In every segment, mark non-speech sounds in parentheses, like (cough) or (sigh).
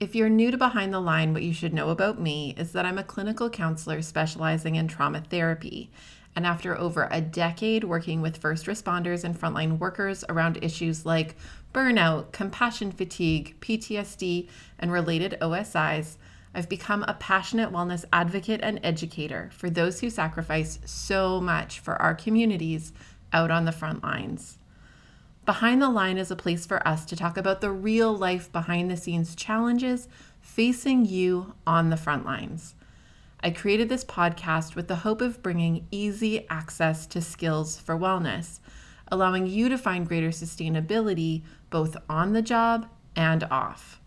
If you're new to Behind the Line, what you should know about me is that I'm a clinical counselor specializing in trauma therapy. And after over a decade working with first responders and frontline workers around issues like burnout, compassion fatigue, PTSD, and related OSIs, I've become a passionate wellness advocate and educator for those who sacrifice so much for our communities out on the front lines. Behind the Line is a place for us to talk about the real life behind the scenes challenges facing you on the front lines. I created this podcast with the hope of bringing easy access to skills for wellness, allowing you to find greater sustainability both on the job and off.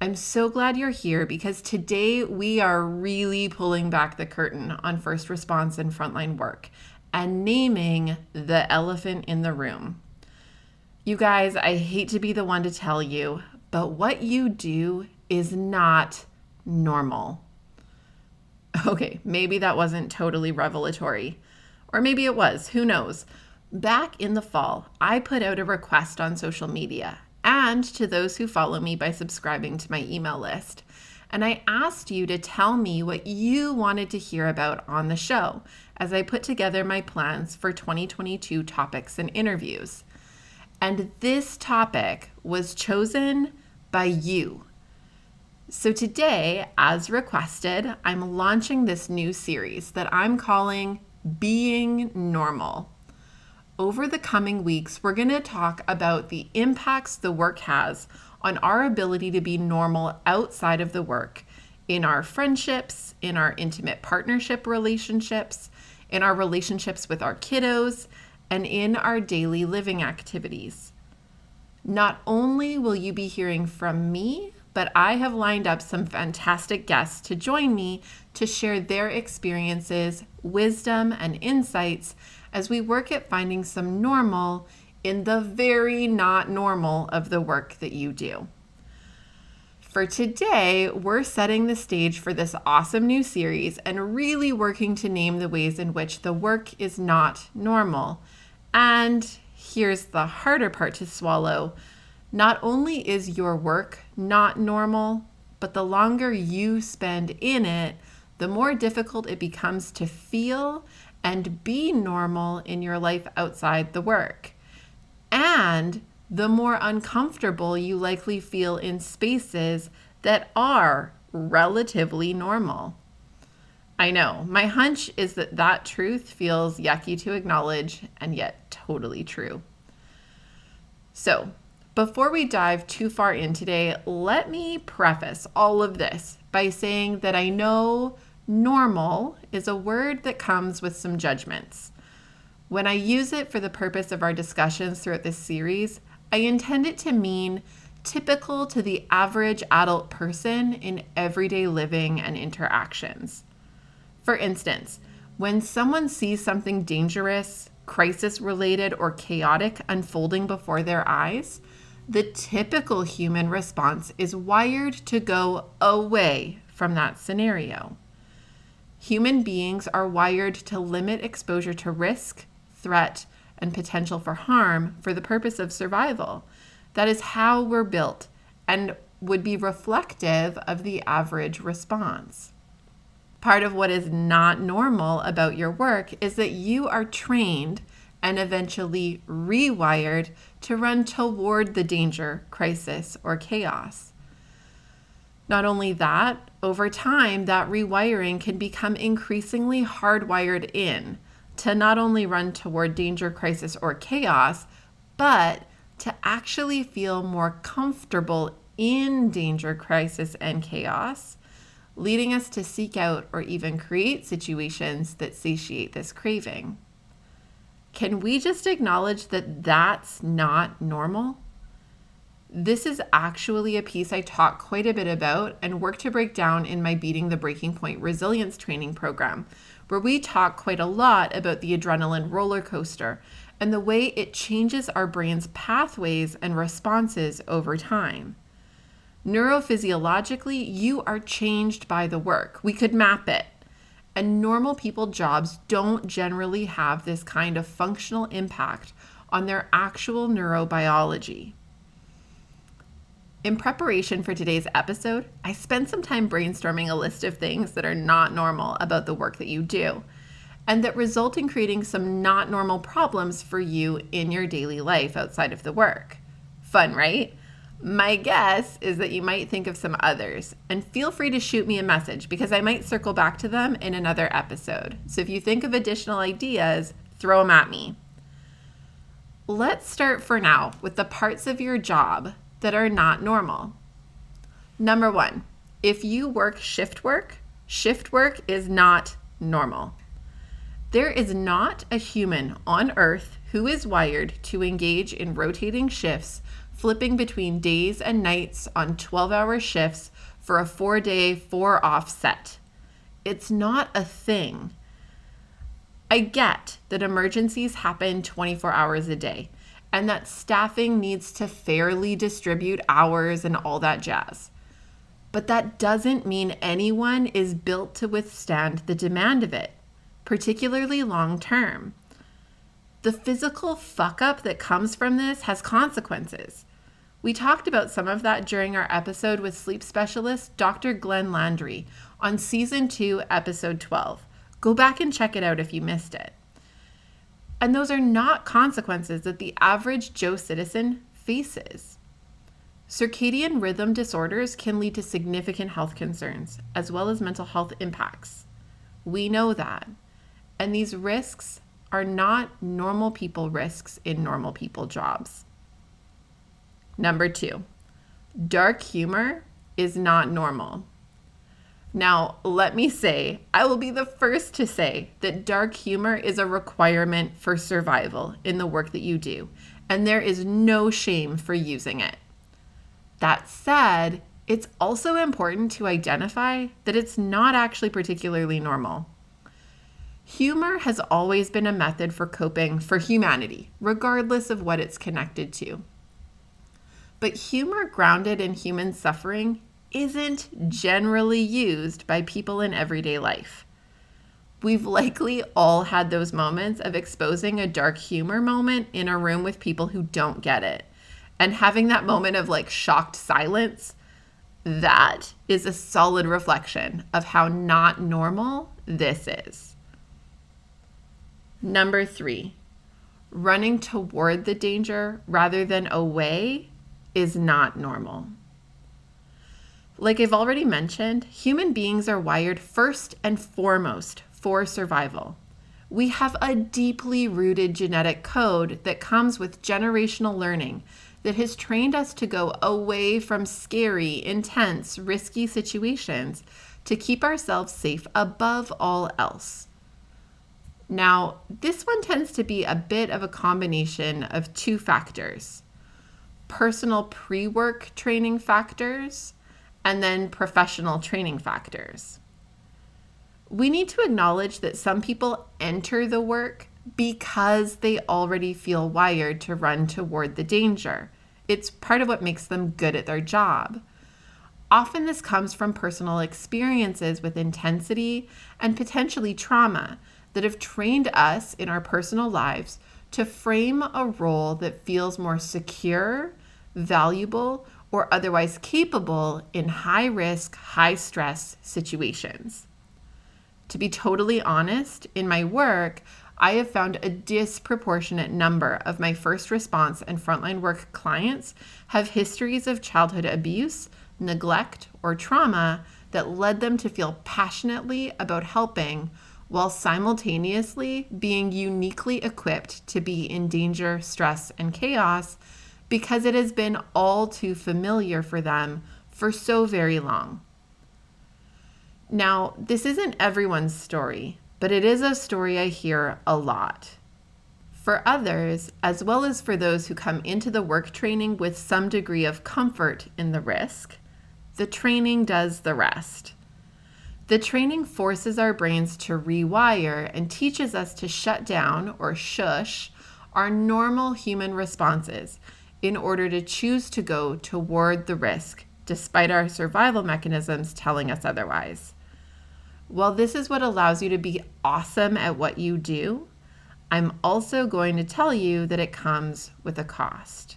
I'm so glad you're here because today we are really pulling back the curtain on first response and frontline work and naming the elephant in the room. You guys, I hate to be the one to tell you, but what you do is not normal. (laughs) Okay, maybe that wasn't totally revelatory. Or maybe it was, who knows? Back in the fall, I put out a request on social media and to those who follow me by subscribing to my email list. And I asked you to tell me what you wanted to hear about on the show as I put together my plans for 2022 topics and interviews. And this topic was chosen by you. So today, as requested, I'm launching this new series that I'm calling Being Normal. Over the coming weeks, we're going to talk about the impacts the work has on our ability to be normal outside of the work in our friendships, in our intimate partnership relationships, in our relationships with our kiddos, and in our daily living activities. Not only will you be hearing from me, but I have lined up some fantastic guests to join me to share their experiences, wisdom, and insights as we work at finding some normal in the very not normal of the work that you do. For today, we're setting the stage for this awesome new series and really working to name the ways in which the work is not normal. And here's the harder part to swallow not only is your work not normal, but the longer you spend in it, the more difficult it becomes to feel and be normal in your life outside the work. And the more uncomfortable you likely feel in spaces that are relatively normal. I know, my hunch is that that truth feels yucky to acknowledge and yet totally true. So, before we dive too far in today, let me preface all of this by saying that I know normal is a word that comes with some judgments. When I use it for the purpose of our discussions throughout this series, I intend it to mean typical to the average adult person in everyday living and interactions. For instance, when someone sees something dangerous, crisis related, or chaotic unfolding before their eyes, the typical human response is wired to go away from that scenario. Human beings are wired to limit exposure to risk, threat, and potential for harm for the purpose of survival. That is how we're built and would be reflective of the average response. Part of what is not normal about your work is that you are trained and eventually rewired to run toward the danger, crisis, or chaos. Not only that, over time, that rewiring can become increasingly hardwired in to not only run toward danger, crisis, or chaos, but to actually feel more comfortable in danger, crisis, and chaos leading us to seek out or even create situations that satiate this craving. Can we just acknowledge that that's not normal? This is actually a piece I talk quite a bit about and work to break down in my Beating the Breaking Point resilience training program, where we talk quite a lot about the adrenaline roller coaster and the way it changes our brain's pathways and responses over time. Neurophysiologically, you are changed by the work. We could map it. And normal people jobs don't generally have this kind of functional impact on their actual neurobiology. In preparation for today's episode, I spent some time brainstorming a list of things that are not normal about the work that you do and that result in creating some not normal problems for you in your daily life outside of the work. Fun, right? My guess is that you might think of some others, and feel free to shoot me a message because I might circle back to them in another episode. So if you think of additional ideas, throw them at me. Let's start for now with the parts of your job that are not normal. Number one, if you work shift work, shift work is not normal. There is not a human on earth who is wired to engage in rotating shifts, flipping between days and nights on 12 hour shifts for a four day, four off set. It's not a thing. I get that emergencies happen 24 hours a day and that staffing needs to fairly distribute hours and all that jazz. But that doesn't mean anyone is built to withstand the demand of it particularly long term. The physical fuck up that comes from this has consequences. We talked about some of that during our episode with sleep specialist Dr. Glenn Landry on season 2, episode 12. Go back and check it out if you missed it. And those are not consequences that the average Joe citizen faces. Circadian rhythm disorders can lead to significant health concerns as well as mental health impacts. We know that. And these risks are not normal people risks in normal people jobs. Number two, dark humor is not normal. Now, let me say, I will be the first to say that dark humor is a requirement for survival in the work that you do, and there is no shame for using it. That said, it's also important to identify that it's not actually particularly normal. Humor has always been a method for coping for humanity, regardless of what it's connected to. But humor grounded in human suffering isn't generally used by people in everyday life. We've likely all had those moments of exposing a dark humor moment in a room with people who don't get it. And having that moment of like shocked silence, that is a solid reflection of how not normal this is. Number three, running toward the danger rather than away is not normal. Like I've already mentioned, human beings are wired first and foremost for survival. We have a deeply rooted genetic code that comes with generational learning that has trained us to go away from scary, intense, risky situations to keep ourselves safe above all else. Now, this one tends to be a bit of a combination of two factors personal pre work training factors and then professional training factors. We need to acknowledge that some people enter the work because they already feel wired to run toward the danger. It's part of what makes them good at their job. Often, this comes from personal experiences with intensity and potentially trauma that have trained us in our personal lives to frame a role that feels more secure, valuable, or otherwise capable in high risk, high stress situations. To be totally honest, in my work, I have found a disproportionate number of my first response and frontline work clients have histories of childhood abuse, neglect, or trauma that led them to feel passionately about helping while simultaneously being uniquely equipped to be in danger, stress, and chaos because it has been all too familiar for them for so very long. Now, this isn't everyone's story, but it is a story I hear a lot. For others, as well as for those who come into the work training with some degree of comfort in the risk, the training does the rest. The training forces our brains to rewire and teaches us to shut down or shush our normal human responses in order to choose to go toward the risk, despite our survival mechanisms telling us otherwise. While this is what allows you to be awesome at what you do, I'm also going to tell you that it comes with a cost.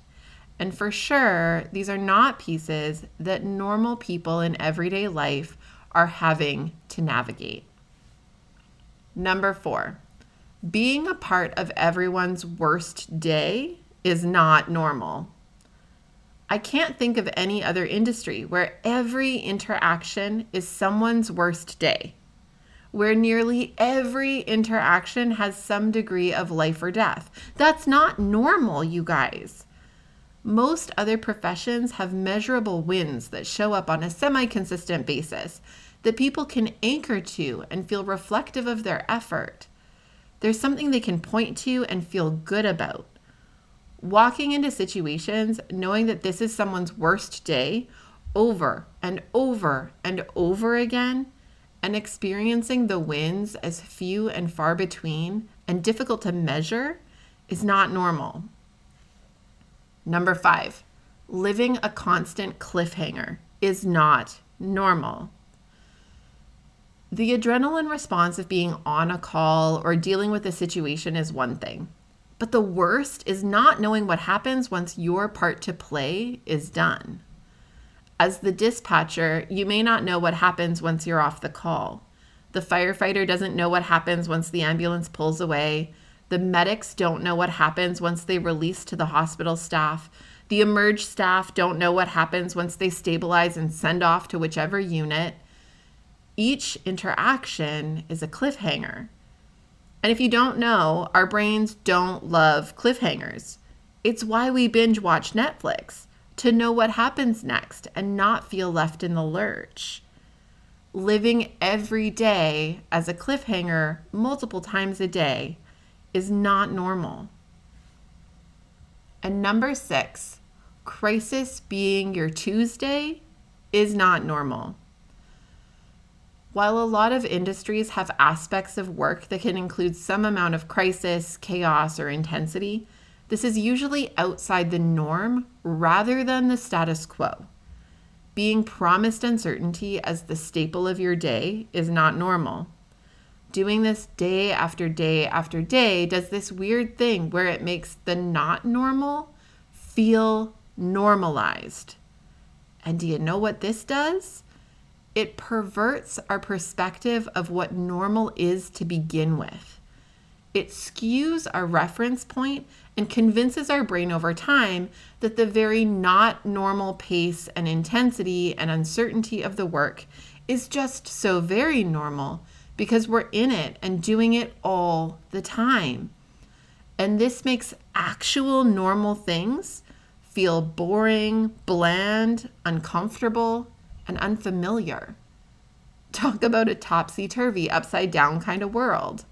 And for sure, these are not pieces that normal people in everyday life are having to navigate. Number four, being a part of everyone's worst day is not normal. I can't think of any other industry where every interaction is someone's worst day, where nearly every interaction has some degree of life or death. That's not normal, you guys. Most other professions have measurable wins that show up on a semi consistent basis that people can anchor to and feel reflective of their effort. There's something they can point to and feel good about. Walking into situations knowing that this is someone's worst day over and over and over again, and experiencing the wins as few and far between and difficult to measure is not normal. Number five, living a constant cliffhanger is not normal. The adrenaline response of being on a call or dealing with a situation is one thing. But the worst is not knowing what happens once your part to play is done. As the dispatcher, you may not know what happens once you're off the call. The firefighter doesn't know what happens once the ambulance pulls away. The medics don't know what happens once they release to the hospital staff. The emerge staff don't know what happens once they stabilize and send off to whichever unit. Each interaction is a cliffhanger. And if you don't know, our brains don't love cliffhangers. It's why we binge watch Netflix to know what happens next and not feel left in the lurch. Living every day as a cliffhanger multiple times a day is not normal. And number six, crisis being your Tuesday is not normal. While a lot of industries have aspects of work that can include some amount of crisis, chaos, or intensity, this is usually outside the norm rather than the status quo. Being promised uncertainty as the staple of your day is not normal doing this day after day after day does this weird thing where it makes the not normal feel normalized. And do you know what this does? It perverts our perspective of what normal is to begin with. It skews our reference point and convinces our brain over time that the very not normal pace and intensity and uncertainty of the work is just so very normal because we're in it and doing it all the time. And this makes actual normal things feel boring, bland, uncomfortable, and unfamiliar. Talk about a topsy turvy, upside down kind of world.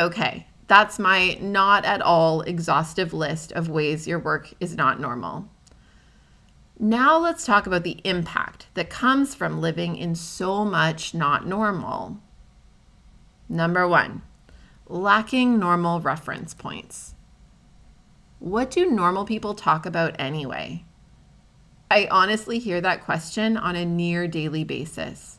Okay, that's my not at all exhaustive list of ways your work is not normal. Now let's talk about the impact that comes from living in so much not normal. Number one, lacking normal reference points. What do normal people talk about anyway? I honestly hear that question on a near daily basis.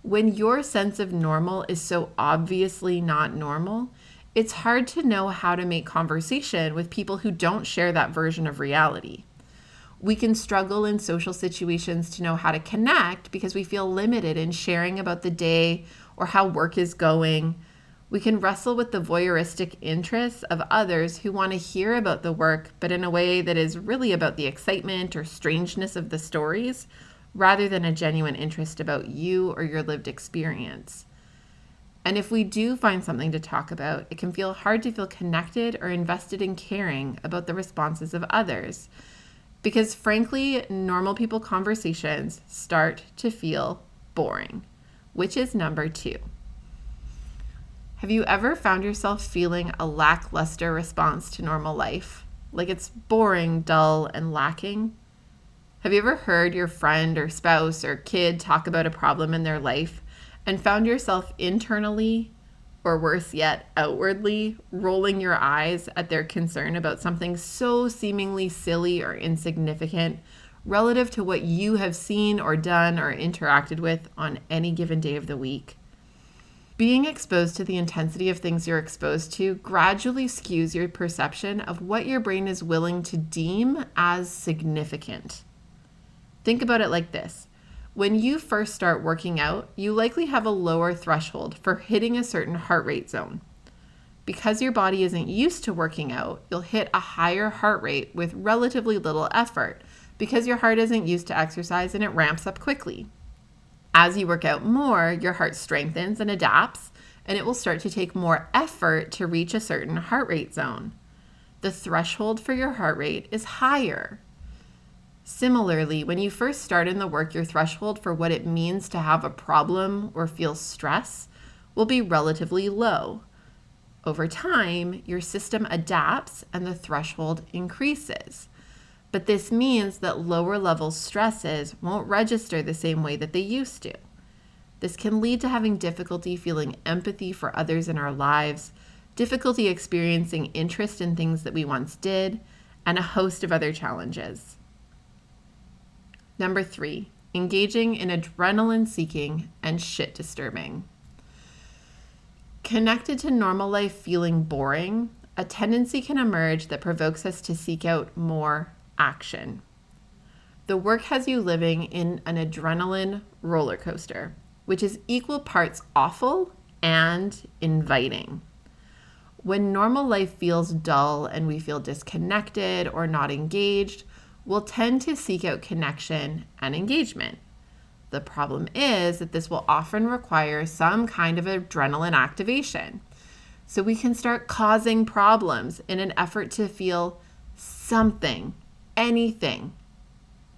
When your sense of normal is so obviously not normal, it's hard to know how to make conversation with people who don't share that version of reality. We can struggle in social situations to know how to connect because we feel limited in sharing about the day or how work is going. We can wrestle with the voyeuristic interests of others who want to hear about the work, but in a way that is really about the excitement or strangeness of the stories rather than a genuine interest about you or your lived experience. And if we do find something to talk about, it can feel hard to feel connected or invested in caring about the responses of others because frankly, normal people conversations start to feel boring, which is number two. Have you ever found yourself feeling a lackluster response to normal life? Like it's boring, dull, and lacking? Have you ever heard your friend or spouse or kid talk about a problem in their life and found yourself internally, or worse yet, outwardly, rolling your eyes at their concern about something so seemingly silly or insignificant relative to what you have seen or done or interacted with on any given day of the week? Being exposed to the intensity of things you're exposed to gradually skews your perception of what your brain is willing to deem as significant. Think about it like this when you first start working out, you likely have a lower threshold for hitting a certain heart rate zone. Because your body isn't used to working out, you'll hit a higher heart rate with relatively little effort because your heart isn't used to exercise and it ramps up quickly. As you work out more, your heart strengthens and adapts, and it will start to take more effort to reach a certain heart rate zone. The threshold for your heart rate is higher. Similarly, when you first start in the work, your threshold for what it means to have a problem or feel stress will be relatively low. Over time, your system adapts and the threshold increases. But this means that lower level stresses won't register the same way that they used to. This can lead to having difficulty feeling empathy for others in our lives, difficulty experiencing interest in things that we once did, and a host of other challenges. Number three, engaging in adrenaline seeking and shit disturbing. Connected to normal life feeling boring, a tendency can emerge that provokes us to seek out more action. The work has you living in an adrenaline roller coaster, which is equal parts awful and inviting. When normal life feels dull and we feel disconnected or not engaged, we'll tend to seek out connection and engagement. The problem is that this will often require some kind of adrenaline activation. So we can start causing problems in an effort to feel something anything.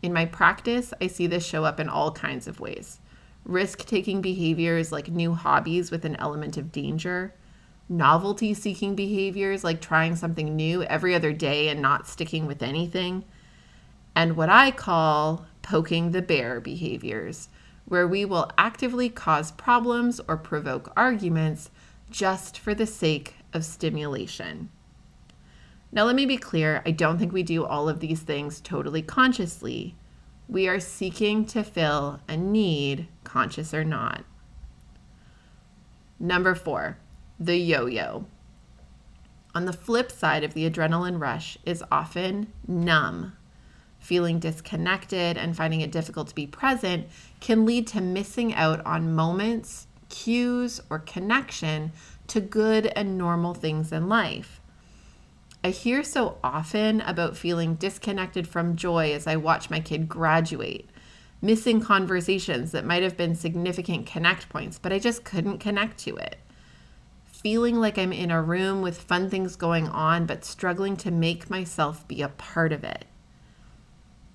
In my practice, I see this show up in all kinds of ways risk taking behaviors like new hobbies with an element of danger, novelty seeking behaviors like trying something new every other day and not sticking with anything, and what I call poking the bear behaviors, where we will actively cause problems or provoke arguments just for the sake of stimulation. Now, let me be clear I don't think we do all of these things totally consciously. We are seeking to fill a need, conscious or not. Number four, the yo yo. On the flip side of the adrenaline rush is often numb. Feeling disconnected and finding it difficult to be present can lead to missing out on moments, cues, or connection to good and normal things in life. I hear so often about feeling disconnected from joy as I watch my kid graduate, missing conversations that might have been significant connect points, but I just couldn't connect to it. Feeling like I'm in a room with fun things going on, but struggling to make myself be a part of it.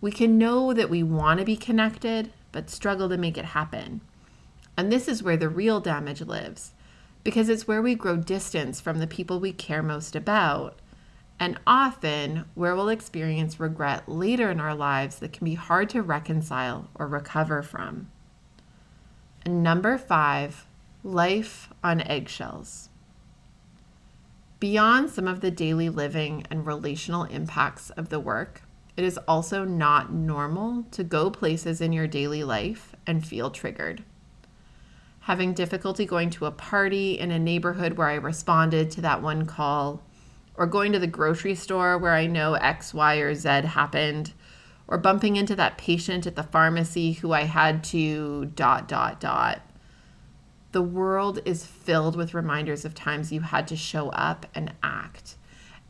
We can know that we want to be connected, but struggle to make it happen. And this is where the real damage lives, because it's where we grow distance from the people we care most about and often where we'll experience regret later in our lives that can be hard to reconcile or recover from. And number five, life on eggshells. Beyond some of the daily living and relational impacts of the work, it is also not normal to go places in your daily life and feel triggered. Having difficulty going to a party in a neighborhood where I responded to that one call or going to the grocery store where I know X, Y, or Z happened, or bumping into that patient at the pharmacy who I had to dot, dot, dot. The world is filled with reminders of times you had to show up and act.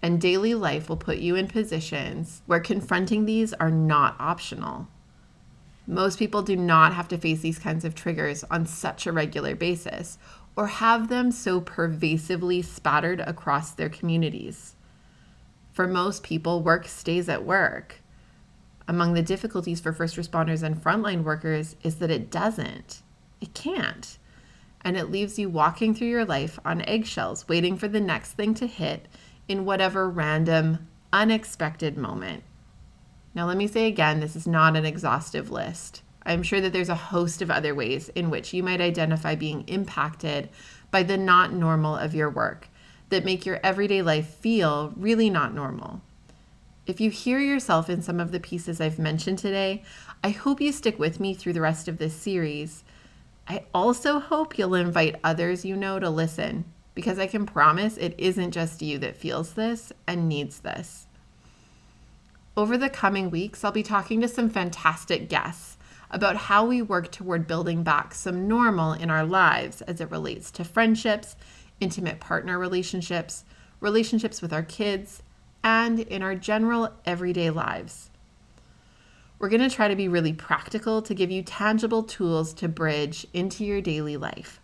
And daily life will put you in positions where confronting these are not optional. Most people do not have to face these kinds of triggers on such a regular basis or have them so pervasively spattered across their communities. For most people, work stays at work. Among the difficulties for first responders and frontline workers is that it doesn't. It can't. and it leaves you walking through your life on eggshells, waiting for the next thing to hit in whatever random, unexpected moment. Now, let me say again this is not an exhaustive list. I'm sure that there's a host of other ways in which you might identify being impacted by the not normal of your work that make your everyday life feel really not normal. If you hear yourself in some of the pieces I've mentioned today, I hope you stick with me through the rest of this series. I also hope you'll invite others you know to listen because I can promise it isn't just you that feels this and needs this. Over the coming weeks, I'll be talking to some fantastic guests about how we work toward building back some normal in our lives as it relates to friendships, intimate partner relationships, relationships with our kids, and in our general everyday lives. We're going to try to be really practical to give you tangible tools to bridge into your daily life.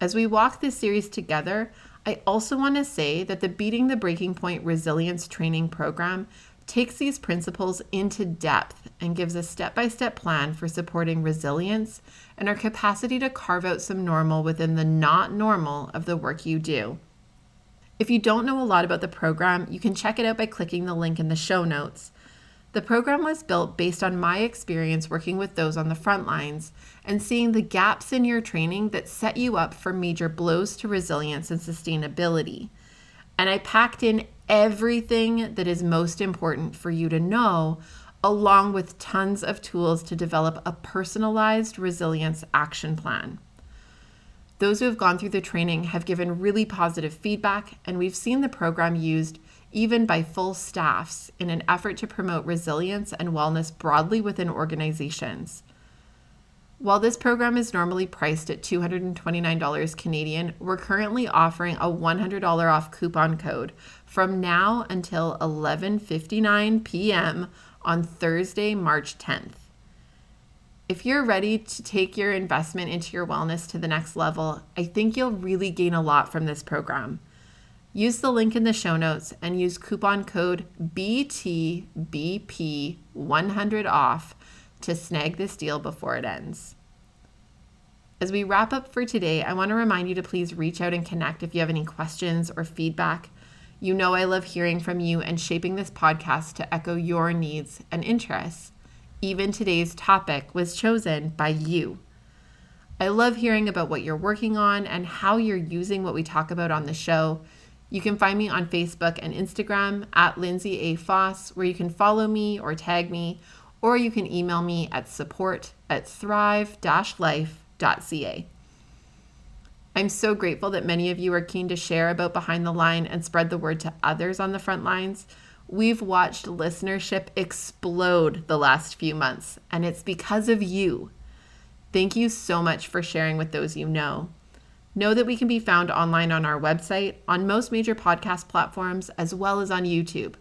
As we walk this series together, I also want to say that the Beating the Breaking Point Resilience Training Program takes these principles into depth and gives a step by step plan for supporting resilience and our capacity to carve out some normal within the not normal of the work you do. If you don't know a lot about the program, you can check it out by clicking the link in the show notes. The program was built based on my experience working with those on the front lines and seeing the gaps in your training that set you up for major blows to resilience and sustainability. And I packed in everything that is most important for you to know, along with tons of tools to develop a personalized resilience action plan. Those who have gone through the training have given really positive feedback, and we've seen the program used even by full staffs in an effort to promote resilience and wellness broadly within organizations. While this program is normally priced at $229 Canadian, we're currently offering a $100 off coupon code from now until 11:59 p.m. on Thursday, March 10th. If you're ready to take your investment into your wellness to the next level, I think you'll really gain a lot from this program. Use the link in the show notes and use coupon code BTBP100 off to snag this deal before it ends. As we wrap up for today, I want to remind you to please reach out and connect if you have any questions or feedback. You know, I love hearing from you and shaping this podcast to echo your needs and interests. Even today's topic was chosen by you. I love hearing about what you're working on and how you're using what we talk about on the show. You can find me on Facebook and Instagram at Lindsay A. Fosse, where you can follow me or tag me, or you can email me at support at thrive life.ca. I'm so grateful that many of you are keen to share about Behind the Line and spread the word to others on the front lines. We've watched listenership explode the last few months, and it's because of you. Thank you so much for sharing with those you know. Know that we can be found online on our website, on most major podcast platforms, as well as on YouTube.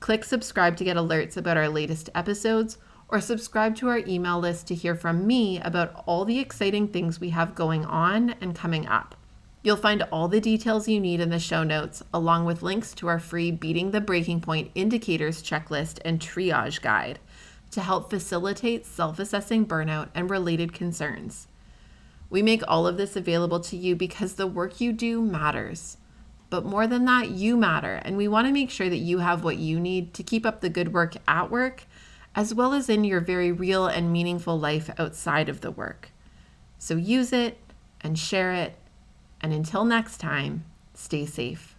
Click subscribe to get alerts about our latest episodes, or subscribe to our email list to hear from me about all the exciting things we have going on and coming up. You'll find all the details you need in the show notes, along with links to our free Beating the Breaking Point Indicators checklist and triage guide to help facilitate self assessing burnout and related concerns. We make all of this available to you because the work you do matters. But more than that, you matter, and we want to make sure that you have what you need to keep up the good work at work, as well as in your very real and meaningful life outside of the work. So use it and share it, and until next time, stay safe.